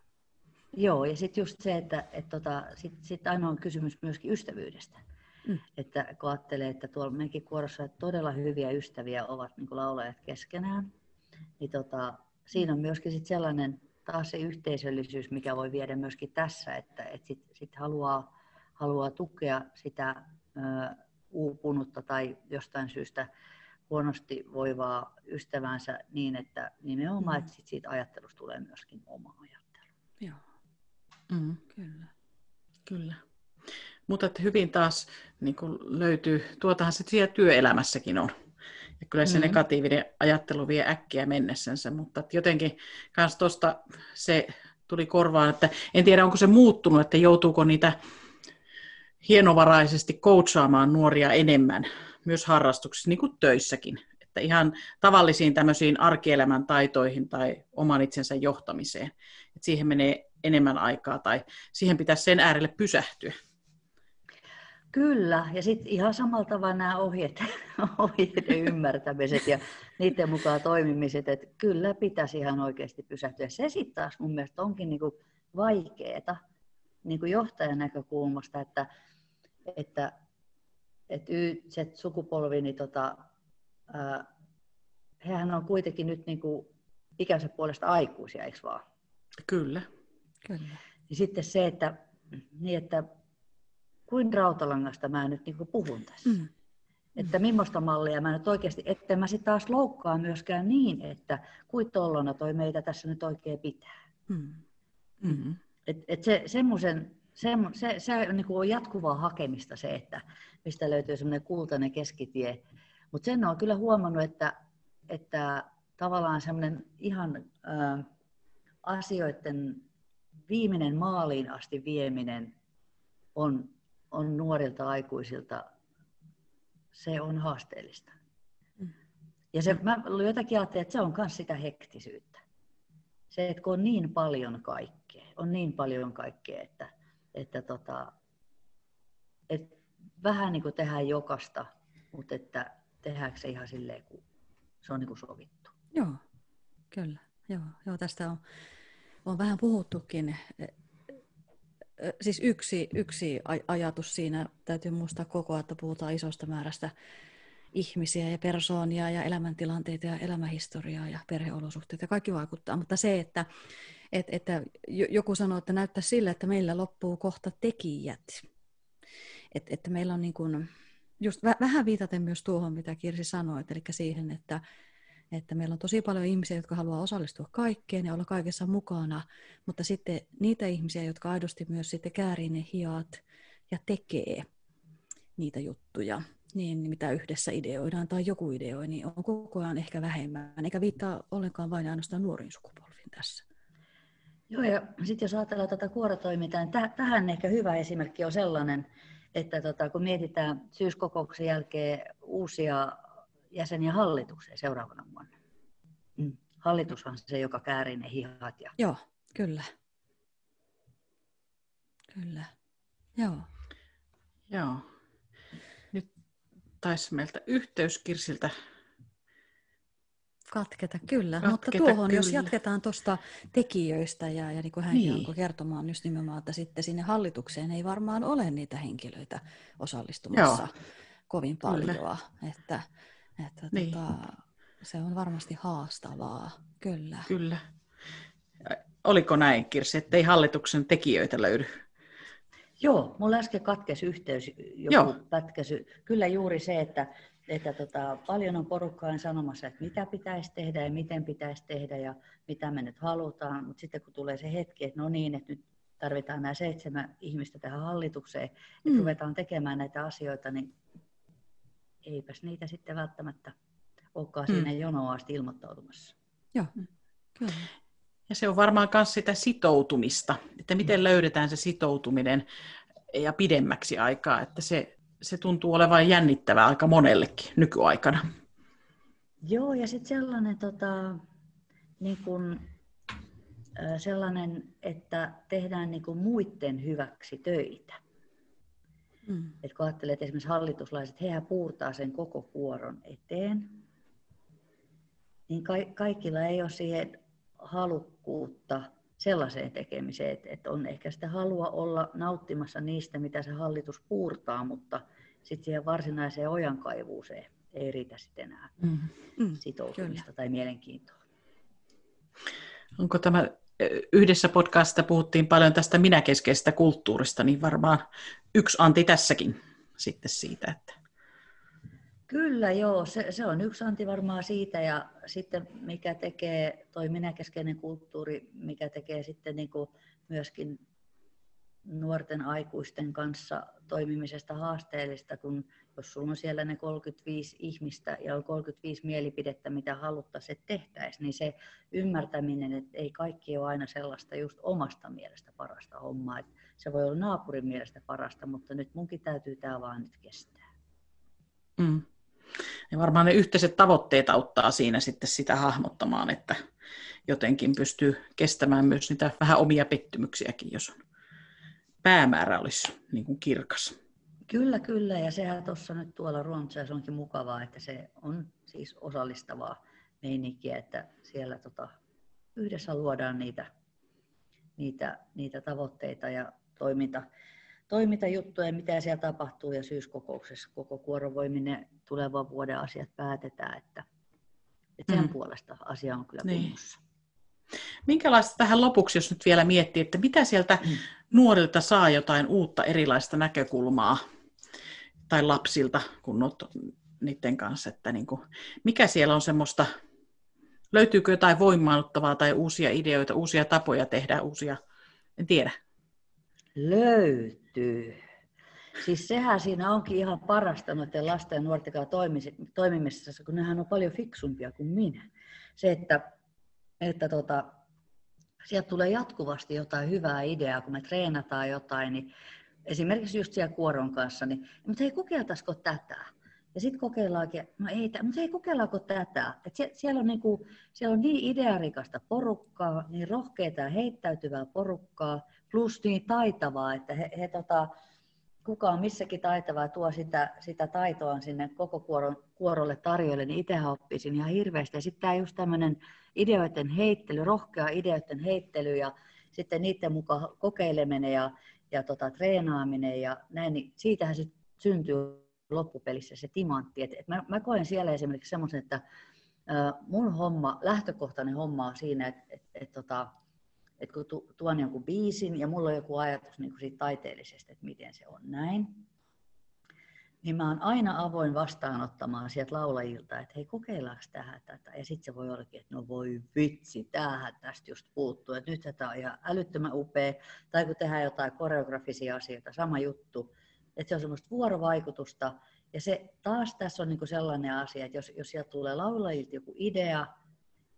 joo, ja sitten just se, että et tota, sitten sit aina on kysymys myöskin ystävyydestä. Mm. Että kun ajattelee, että tuolla meidänkin kuorossa todella hyviä ystäviä ovat niin laulajat keskenään, niin tota, siinä on myöskin sit sellainen taas se yhteisöllisyys, mikä voi viedä myöskin tässä, että et sit, sit haluaa, haluaa tukea sitä ö, uupunutta tai jostain syystä huonosti voivaa ystävänsä niin, että nimenomaan, mm. että sit siitä ajattelusta tulee myöskin oma ajattelu. Joo, mm. kyllä. Kyllä. Mutta että hyvin taas niin löytyy, tuotahan se siellä työelämässäkin on. Ja kyllä se mm. negatiivinen ajattelu vie äkkiä mennessänsä, mutta jotenkin kans tuosta se tuli korvaan, että en tiedä onko se muuttunut, että joutuuko niitä hienovaraisesti coachaamaan nuoria enemmän myös harrastuksissa, niin kuin töissäkin. Että ihan tavallisiin tämmöisiin arkielämän taitoihin tai oman itsensä johtamiseen. Että siihen menee enemmän aikaa tai siihen pitäisi sen äärelle pysähtyä. Kyllä, ja sitten ihan samalla tavalla nämä ohjeet, (laughs) ohjeiden ymmärtämiset ja niiden mukaan toimimiset, että kyllä pitäisi ihan oikeasti pysähtyä. Se sitten taas mun mielestä onkin niinku vaikeaa niin kuin johtajan näkökulmasta, että, että, että se sukupolvi, niin tota, ää, hehän on kuitenkin nyt niin kuin ikänsä puolesta aikuisia, eikö vaan? Kyllä. Kyllä. Niin sitten se, että, niin että kuin rautalangasta mä nyt niin puhun tässä. Mm. Että millaista mallia mä nyt oikeasti, että mä sitten taas loukkaa myöskään niin, että kuin tollona toi meitä tässä nyt oikein pitää. Mm. Mm-hmm. Et, et se, semmoisen, se, se, se niin kuin on jatkuvaa hakemista se, että mistä löytyy semmoinen kultainen keskitie. Mutta sen on kyllä huomannut, että, että tavallaan semmoinen ihan ä, asioiden viimeinen maaliin asti vieminen on, on nuorilta aikuisilta, se on haasteellista. Mm. Ja se, mä jotakin ajattelin, että se on myös sitä hektisyyttä. Se, että kun on niin paljon kaikkea, on niin paljon kaikkea, että, että tota, että vähän niin kuin tehdään jokasta, mutta että tehdäänkö se ihan silleen, kun se on niin kuin sovittu. Joo, kyllä. Joo, joo tästä on, on vähän puhuttukin. Siis yksi, yksi ajatus siinä täytyy muistaa koko ajan, että puhutaan isosta määrästä ihmisiä ja persoonia ja elämäntilanteita ja elämähistoriaa ja perheolosuhteita ja kaikki vaikuttaa. Mutta se, että, että, että joku sanoo, että näyttää sillä, että meillä loppuu kohta tekijät. Että, että meillä on niin kuin, just vähän viitaten myös tuohon, mitä Kirsi sanoi, eli siihen, että, että meillä on tosi paljon ihmisiä, jotka haluaa osallistua kaikkeen ja olla kaikessa mukana, mutta sitten niitä ihmisiä, jotka aidosti myös sitten käärii ne hiat ja tekee niitä juttuja, niin mitä yhdessä ideoidaan tai joku ideoi, niin on koko ajan ehkä vähemmän, eikä viittaa ollenkaan vain ainoastaan nuoriin sukupolviin tässä. Joo, ja sitten jos ajatellaan tätä kuorotoimintaa, niin täh- tähän ehkä hyvä esimerkki on sellainen, että tota, kun mietitään syyskokouksen jälkeen uusia jäseniä hallitukseen seuraavana vuonna. Mm. Hallitus on se, joka käärii ne hihat. Ja... Joo, kyllä. Kyllä. Joo. Joo. Nyt taisi meiltä yhteyskirsiltä katketa, kyllä. Katketa, Mutta tuohon, kyllä. jos jatketaan tuosta tekijöistä ja, ja niin kuin hänkin niin. alkoi kertomaan just nimenomaan, että sitten sinne hallitukseen ei varmaan ole niitä henkilöitä osallistumassa Joo. kovin paljon. Että, että niin. tota, se on varmasti haastavaa, kyllä. Kyllä. Oliko näin, Kirsi, että ei hallituksen tekijöitä löydy? Joo, mulla äsken katkesi yhteys, joku Joo. pätkäsy. Kyllä juuri se, että, että tota, paljon on porukkaa sanomassa, että mitä pitäisi tehdä ja miten pitäisi tehdä ja mitä me nyt halutaan. Mutta sitten kun tulee se hetki, että no niin, että nyt tarvitaan nämä seitsemän ihmistä tähän hallitukseen, että mm. ruvetaan tekemään näitä asioita, niin eipäs niitä sitten välttämättä olekaan mm. siinä jonoa asti ilmoittautumassa. Joo, kyllä. Ja se on varmaan myös sitä sitoutumista, että miten löydetään se sitoutuminen ja pidemmäksi aikaa, että se, se tuntuu olevan jännittävää aika monellekin nykyaikana. Joo, ja sitten sellainen, tota, niin kun, sellainen, että tehdään niin kun muiden hyväksi töitä. Mm. Et kun ajattelee, että esimerkiksi hallituslaiset, hehän puurtaa sen koko kuoron eteen, niin ka- kaikilla ei ole siihen halukkuutta sellaiseen tekemiseen, että, että on ehkä sitä halua olla nauttimassa niistä, mitä se hallitus puurtaa, mutta sitten siihen varsinaiseen ojankaivuuseen ei riitä sitten enää mm. Mm. sitoutumista Kyllä. tai mielenkiintoa. Onko tämä yhdessä podcastissa puhuttiin paljon tästä minäkeskeisestä kulttuurista, niin varmaan yksi anti tässäkin sitten siitä, että Kyllä joo, se, se on yksi anti varmaan siitä ja sitten mikä tekee toi minäkeskeinen kulttuuri, mikä tekee sitten niin kuin myöskin nuorten aikuisten kanssa toimimisesta haasteellista, kun jos sulla on siellä ne 35 ihmistä ja on 35 mielipidettä, mitä haluttaisiin, että tehtäisiin, niin se ymmärtäminen, että ei kaikki ole aina sellaista just omasta mielestä parasta hommaa. Että se voi olla naapurin mielestä parasta, mutta nyt munkin täytyy tämä vaan nyt kestää. Mm. Ja varmaan ne yhteiset tavoitteet auttaa siinä sitten sitä hahmottamaan, että jotenkin pystyy kestämään myös niitä vähän omia pettymyksiäkin, jos päämäärä olisi niin kuin kirkas. Kyllä, kyllä. Ja sehän tuossa nyt tuolla Ruotsissa onkin mukavaa, että se on siis osallistavaa meininkiä, että siellä tota, yhdessä luodaan niitä, niitä, niitä tavoitteita ja toiminta, toimintajuttuja, mitä siellä tapahtuu ja syyskokouksessa koko kuorovoiminen tulevan vuoden asiat päätetään, että, että sen mm. puolesta asia on kyllä niin. kunnossa. Minkälaista tähän lopuksi, jos nyt vielä miettii, että mitä sieltä mm. nuorilta saa jotain uutta erilaista näkökulmaa tai lapsilta, kun olet niiden kanssa, että niin kuin, mikä siellä on semmoista, löytyykö jotain voimaannuttavaa tai uusia ideoita, uusia tapoja tehdä uusia, en tiedä. Löytyy. Siis sehän siinä onkin ihan parasta noiden lasten ja nuorten kanssa toimimisessa, kun nehän on paljon fiksumpia kuin minä. Se, että, että tota, sieltä tulee jatkuvasti jotain hyvää ideaa, kun me treenataan jotain, niin esimerkiksi just siellä kuoron kanssa, niin mutta hei, kokeiltaisiko tätä? Ja sitten kokeillaankin, no ei, mutta hei, kokeillaanko tätä? Et sie, siellä, on niinku, siellä on niin idearikasta porukkaa, niin rohkeita ja heittäytyvää porukkaa, plus niin taitavaa, että he, he tota, kuka on missäkin taitavaa tuo sitä, sitä taitoa sinne koko kuoron, kuorolle tarjoille, niin itsehän oppisin ihan hirveästi. Ja sitten tämä just tämmöinen ideoiden heittely, rohkea ideoiden heittely ja sitten niiden mukaan kokeileminen ja, ja tota, treenaaminen ja näin, niin siitähän se syntyy loppupelissä se timantti. Et, et mä, mä koen siellä esimerkiksi semmoisen, että äh, mun homma, lähtökohtainen homma on siinä, että et, et, tota, et kun tu, tuon jonkun biisin ja mulla on joku ajatus niin siitä taiteellisesta, että miten se on näin, niin mä oon aina avoin vastaanottamaan sieltä laulajilta, että hei kokeillaanko tähän tätä. Ja sitten se voi ollakin, että no voi vitsi, tämähän tästä just puuttuu, että nyt tämä on ihan älyttömän upea. Tai kun tehdään jotain koreografisia asioita, sama juttu. Että se on semmoista vuorovaikutusta. Ja se taas tässä on niinku sellainen asia, että jos, jos sieltä tulee laulajilta joku idea,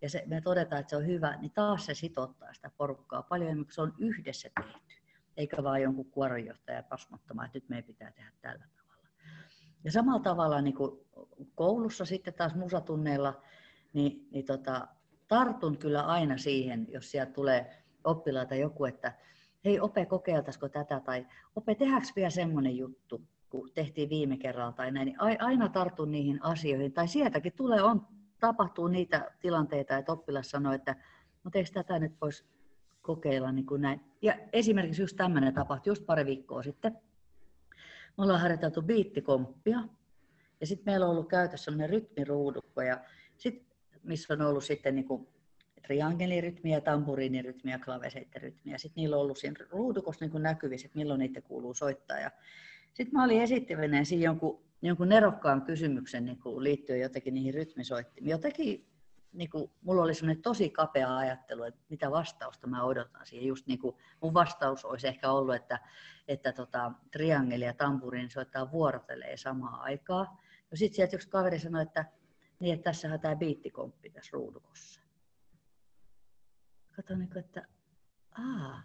ja se, me todetaan, että se on hyvä, niin taas se sitottaa sitä porukkaa paljon enemmän, kun se on yhdessä tehty. Eikä vaan jonkun kuoronjohtaja pasmottamaan, että nyt meidän pitää tehdä tällä tavalla. Ja samalla tavalla niin kuin koulussa sitten taas musatunneilla, niin, niin tota, tartun kyllä aina siihen, jos sieltä tulee oppilaita joku, että hei Ope, kokeiltaisiko tätä, tai Ope, tehdäänkö vielä semmoinen juttu, kun tehtiin viime kerralla tai näin, niin aina tartun niihin asioihin, tai sieltäkin tulee, on tapahtuu niitä tilanteita, että oppilas sanoo, että no eikö tätä nyt voisi kokeilla niin kuin näin. Ja esimerkiksi just tämmöinen tapahtui just pari viikkoa sitten. Me ollaan harjoiteltu biittikomppia ja sitten meillä on ollut käytössä sellainen rytmiruudukko ja sit, missä on ollut sitten niin kuin triangelirytmiä, tamburiinirytmiä, klaveseittrytmiä. Sitten niillä on ollut siinä ruudukossa niin näkyvissä, että milloin niitä kuuluu soittaa. Sitten mä olin esittäväneen siinä jonkun jonkun nerokkaan kysymyksen niin kuin liittyen jotenkin niihin rytmisoittimiin. Jotenkin niin kuin, mulla oli sellainen tosi kapea ajattelu, että mitä vastausta mä odotan siihen. Just niin kuin, mun vastaus olisi ehkä ollut, että, että tota, triangeli ja tampurin soittaa vuorotelee samaan aikaan. No sitten sieltä yksi kaveri sanoi, että, niin, että tässähän tämä biittikomppi tässä ruudukossa. Katsoin, niin että aa,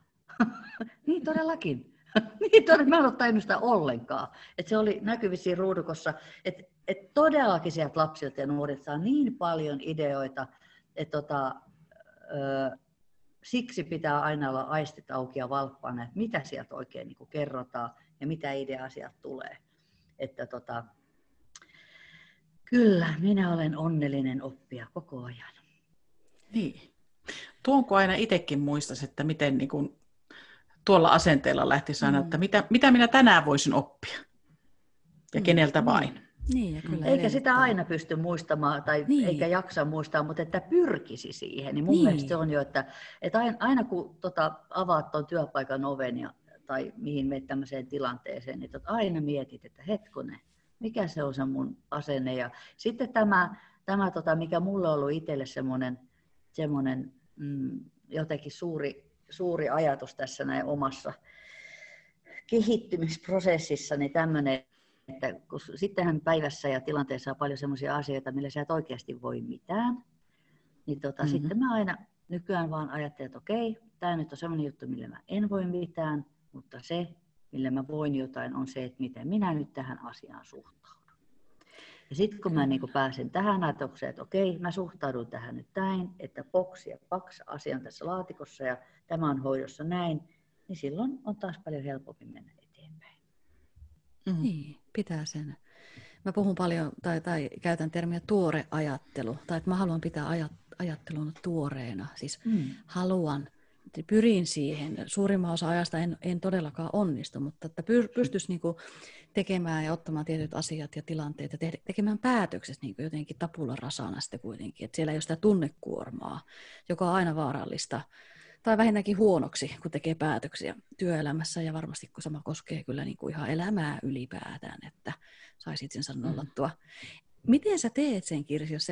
(laughs) niin todellakin. (laughs) niin todella, mä en ole tajunnut sitä ollenkaan. Et se oli näkyvissä ruudukossa, että et todellakin sieltä lapsilta ja nuorilta saa niin paljon ideoita, että tota, ö, siksi pitää aina olla aistit auki ja valppaana, että mitä sieltä oikein niin kerrotaan ja mitä ideaa sieltä tulee. Että tota, kyllä, minä olen onnellinen oppia koko ajan. Niin. Tuonko aina itsekin muistas, että miten niin kuin tuolla asenteella lähti sanoa, mm. että mitä, mitä minä tänään voisin oppia ja mm. keneltä vain. Niin, ja kyllä eikä sitä aina pysty muistamaan tai niin. eikä jaksa muistaa, mutta että pyrkisi siihen. Niin mun niin. mielestä se on jo, että, että aina, aina kun tota, avaat tuon työpaikan oven ja, tai mihin menet tämmöiseen tilanteeseen, niin tota, aina mietit, että hetkonen, mikä se on se mun asenne. Ja sitten tämä, tämä tota, mikä mulle on ollut itselle semmoinen, semmoinen mm, jotenkin suuri suuri ajatus tässä näin omassa kehittymisprosessissa, niin tämmöinen, että kun sittenhän päivässä ja tilanteessa on paljon sellaisia asioita, millä sä et oikeasti voi mitään, niin tota, mm-hmm. sitten mä aina nykyään vaan ajattelen, että okei, tämä nyt on sellainen juttu, millä mä en voi mitään, mutta se, millä mä voin jotain, on se, että miten minä nyt tähän asiaan suhtaudun. Ja sitten kun mä niin kun pääsen tähän ajatukseen, että okei, mä suhtaudun tähän nyt näin, että boksi ja paks asian tässä laatikossa ja tämä on hoidossa näin, niin silloin on taas paljon helpompi mennä eteenpäin. Mm. Niin, pitää sen. Mä puhun paljon, tai, tai käytän termiä tuore ajattelu, tai että mä haluan pitää ajat, ajattelun tuoreena. Siis mm. haluan pyrin siihen. Suurimman osa ajasta en, en todellakaan onnistu, mutta että pystyisi niin kuin tekemään ja ottamaan tietyt asiat ja tilanteet ja te- tekemään päätökset niin kuin jotenkin tapulla rasana sitten kuitenkin. Että siellä ei ole sitä tunnekuormaa, joka on aina vaarallista tai vähintäänkin huonoksi, kun tekee päätöksiä työelämässä ja varmasti kun sama koskee kyllä niin kuin ihan elämää ylipäätään, että saisit sen nollattua. Mm. Miten sä teet sen, Kirsi, jos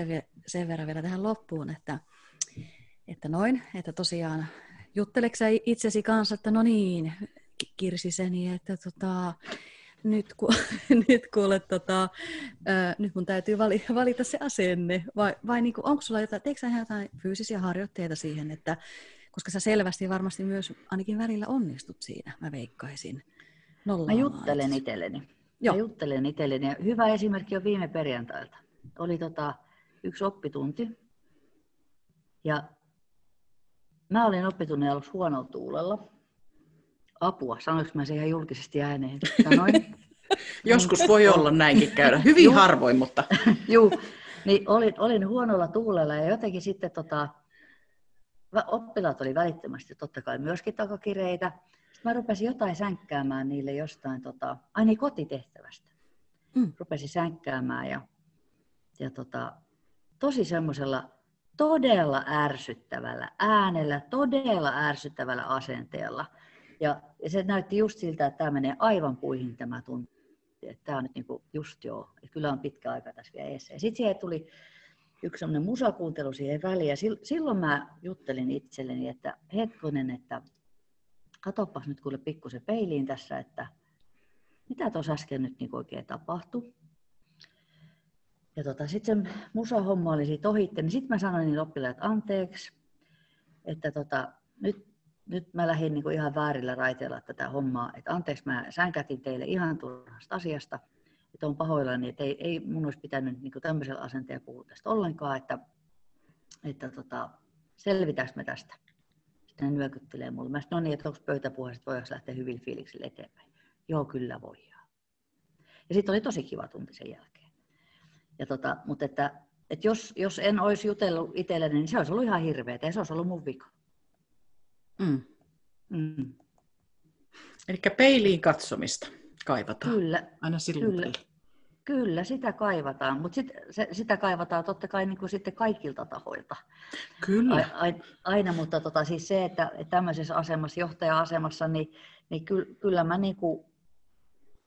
sen, verran vielä tähän loppuun, että, että noin, että tosiaan jutteleeko sä itsesi kanssa, että no niin, Kirsiseni, että tota, nyt, ku, (laughs) nyt kuule, tota, ää, nyt mun täytyy vali, valita se asenne, vai, vai niin kuin, onko sulla jotain, teekö jotain fyysisiä harjoitteita siihen, että, koska sä selvästi varmasti myös ainakin välillä onnistut siinä, mä veikkaisin. Mä juttelen itselleni. Joo. Mä juttelen itselleni. Ja hyvä esimerkki on viime perjantailta. Oli tota, yksi oppitunti. Ja mä olin oppitunnin aluksi huonolla tuulella. Apua, sanoinko mä se ihan julkisesti ääneen? Sanoin. (laughs) Joskus voi olla näinkin käydä. Hyvin Juh. harvoin, mutta... (laughs) Juu, niin olin, olin huonolla tuulella ja jotenkin sitten tota, oppilaat oli välittömästi totta kai myöskin takakireitä. Sitten mä rupesin jotain sänkkäämään niille jostain, tota, ai niin kotitehtävästä. Mm. Rupesin sänkkäämään ja, ja tota, tosi semmoisella todella ärsyttävällä äänellä, todella ärsyttävällä asenteella. Ja, ja se näytti just siltä, että tämä menee aivan puihin tämä tunti. Että tämä on nyt niinku just joo, että kyllä on pitkä aika tässä vielä eessä. Sitten siihen tuli yksi semmoinen musakuuntelu siihen väliin. Ja silloin mä juttelin itselleni, että hetkonen, että katoppas nyt kuule pikkusen peiliin tässä, että mitä tuossa äsken nyt niin oikein tapahtui. Ja tota, sitten se musahomma oli siitä ohitte, niin sitten mä sanoin niin oppilaille, että anteeksi, että tota, nyt, nyt mä lähdin niin ihan väärillä raiteilla tätä hommaa, että anteeksi mä sänkätin teille ihan turhasta asiasta, että on pahoillani, että ei, ei mun olisi pitänyt niin tämmöisellä asenteella puhua tästä ollenkaan, että, että tota, selvitäänkö me tästä. Sitten ne nyökyttelee mulle. Mä sanoin, no niin, että onko pöytäpuheesta, voiko lähteä hyvin fiiliksillä eteenpäin. Joo, kyllä voidaan. Ja sitten oli tosi kiva tunti sen jälkeen. Ja tota, mutta että, että jos, jos en olisi jutellut itselleni, niin se olisi ollut ihan hirveätä ja se olisi ollut mun vika. Mm. Mm. Eli peiliin katsomista kaivataan. Kyllä. Aina silloin kyllä. Kyllä, sitä kaivataan, mutta sit, se, sitä kaivataan totta kai niin kuin sitten kaikilta tahoilta. Kyllä. A, a, aina, mutta tota, siis se, että, että tämmöisessä asemassa, johtaja-asemassa, niin, niin ky, kyllä mä, niin kuin,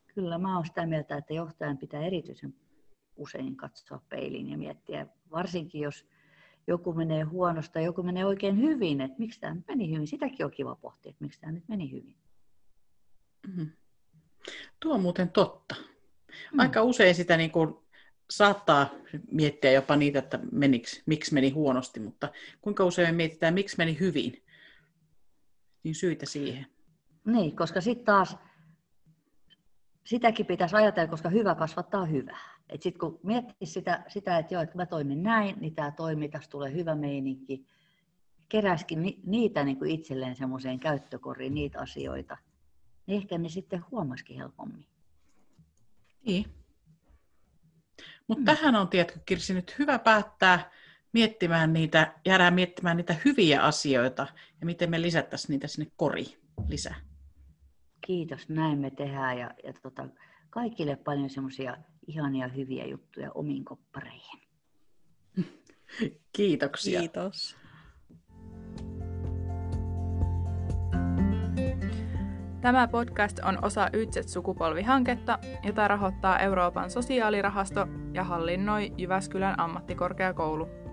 kyllä mä olen sitä mieltä, että johtajan pitää erityisen usein katsoa peiliin ja miettiä, varsinkin jos joku menee huonosta joku menee oikein hyvin, että miksi tämä meni hyvin. Sitäkin on kiva pohtia, että miksi tämä nyt meni hyvin. Mm-hmm. Tuo on muuten totta. Mm. Aika usein sitä niin kuin saattaa miettiä jopa niitä, että meniks, miksi meni huonosti, mutta kuinka usein me mietitään, miksi meni hyvin, niin syitä siihen. Niin, koska sitten taas sitäkin pitäisi ajatella, koska hyvä kasvattaa hyvää. Sitten kun miettii sitä, sitä, että joo, että mä toimin näin, niin tämä toimii, tässä tulee hyvä meininki, keräskin ni, niitä niin kuin itselleen semmoiseen käyttökoriin, niitä asioita, niin ehkä ne sitten huomasikin helpommin. Niin. Mutta mm. tähän on, tiedätkö Kirsi, nyt hyvä päättää miettimään niitä, jäädään miettimään niitä hyviä asioita ja miten me lisättäisiin niitä sinne koriin lisää. Kiitos, näin me tehdään ja, ja tota, kaikille paljon semmoisia ihania hyviä juttuja omiin koppareihin. Kiitoksia. Kiitos. Tämä podcast on osa Ytset-sukupolvihanketta, jota rahoittaa Euroopan sosiaalirahasto ja hallinnoi Jyväskylän ammattikorkeakoulu.